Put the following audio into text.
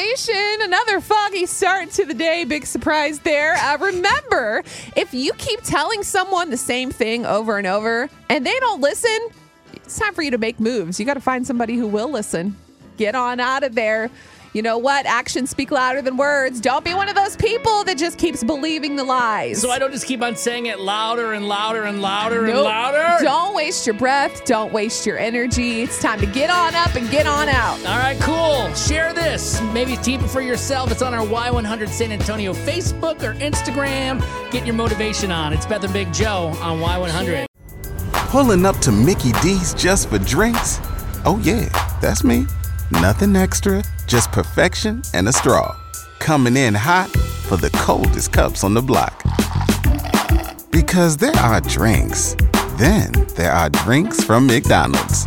motivation. Another foggy start to the day. Big surprise there. Uh, remember, if you keep telling someone the same thing over and over and they don't listen, it's time for you to make moves. You got to find somebody who will listen. Get on out of there. You know what? Actions speak louder than words. Don't be one of those people that just keeps believing the lies. So I don't just keep on saying it louder and louder and louder and Nope. louder. Don't waste your breath. Don't waste your energy. It's time to get on up and get on out. All right, cool. Share this. Maybe keep it for yourself. It's on our Y100 San Antonio Facebook or Instagram. Get your motivation on. It's Beth and Big Joe on Y100. Pulling up to Mickey D's just for drinks? Oh, yeah, that's me. Nothing extra, just perfection and a straw. Coming in hot for the coldest cups on the block. Because there are drinks, then there are drinks from McDonald's.